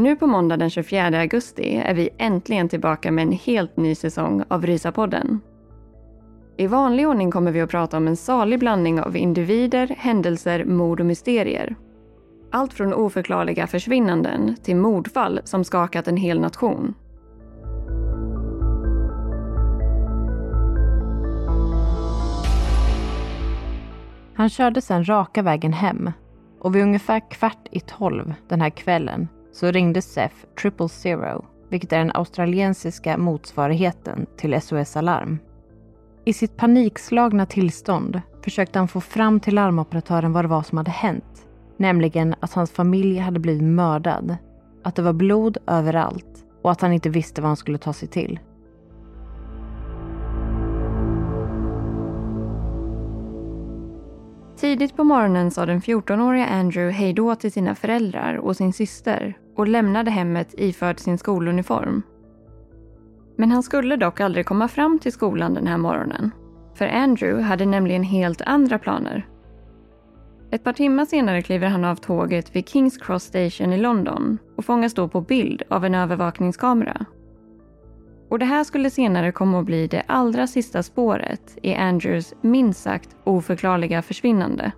Nu på måndag den 24 augusti är vi äntligen tillbaka med en helt ny säsong av Rysapodden. I vanlig ordning kommer vi att prata om en salig blandning av individer, händelser, mord och mysterier. Allt från oförklarliga försvinnanden till mordfall som skakat en hel nation. Han körde sedan raka vägen hem och vid ungefär kvart i tolv den här kvällen så ringde SEF Triple Zero, vilket är den australiensiska motsvarigheten till SOS Alarm. I sitt panikslagna tillstånd försökte han få fram till larmoperatören vad det var som hade hänt. Nämligen att hans familj hade blivit mördad, att det var blod överallt och att han inte visste vad han skulle ta sig till. Tidigt på morgonen sa den 14-åriga Andrew hejdå till sina föräldrar och sin syster och lämnade hemmet iförd sin skoluniform. Men han skulle dock aldrig komma fram till skolan den här morgonen. För Andrew hade nämligen helt andra planer. Ett par timmar senare kliver han av tåget vid Kings Cross Station i London och fångas då på bild av en övervakningskamera. Och det här skulle senare komma att bli det allra sista spåret i Andrews minst sagt oförklarliga försvinnande.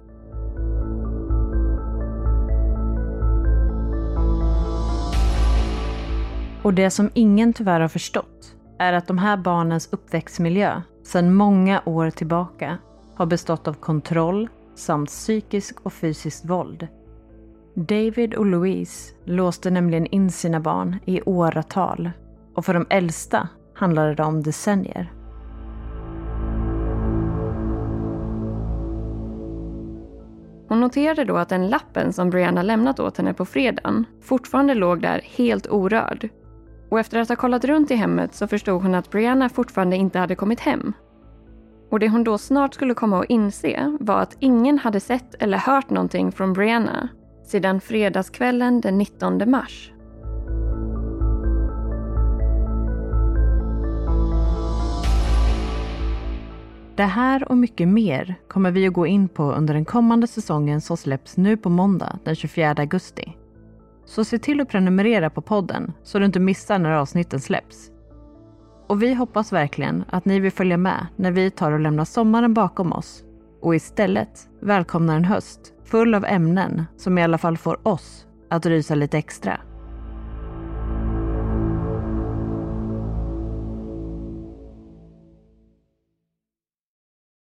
Och det som ingen tyvärr har förstått är att de här barnens uppväxtmiljö sedan många år tillbaka har bestått av kontroll samt psykisk och fysiskt våld. David och Louise låste nämligen in sina barn i åratal och för de äldsta handlade det om decennier. Hon noterade då att den lappen som Brianna lämnat åt henne på fredagen fortfarande låg där helt orörd. Och efter att ha kollat runt i hemmet så förstod hon att Brianna fortfarande inte hade kommit hem. Och det hon då snart skulle komma att inse var att ingen hade sett eller hört någonting från Brianna sedan fredagskvällen den 19 mars. Det här och mycket mer kommer vi att gå in på under den kommande säsongen som släpps nu på måndag den 24 augusti. Så se till att prenumerera på podden så du inte missar när avsnitten släpps. Och vi hoppas verkligen att ni vill följa med när vi tar och lämnar sommaren bakom oss och istället välkomnar en höst full av ämnen som i alla fall får oss att rysa lite extra.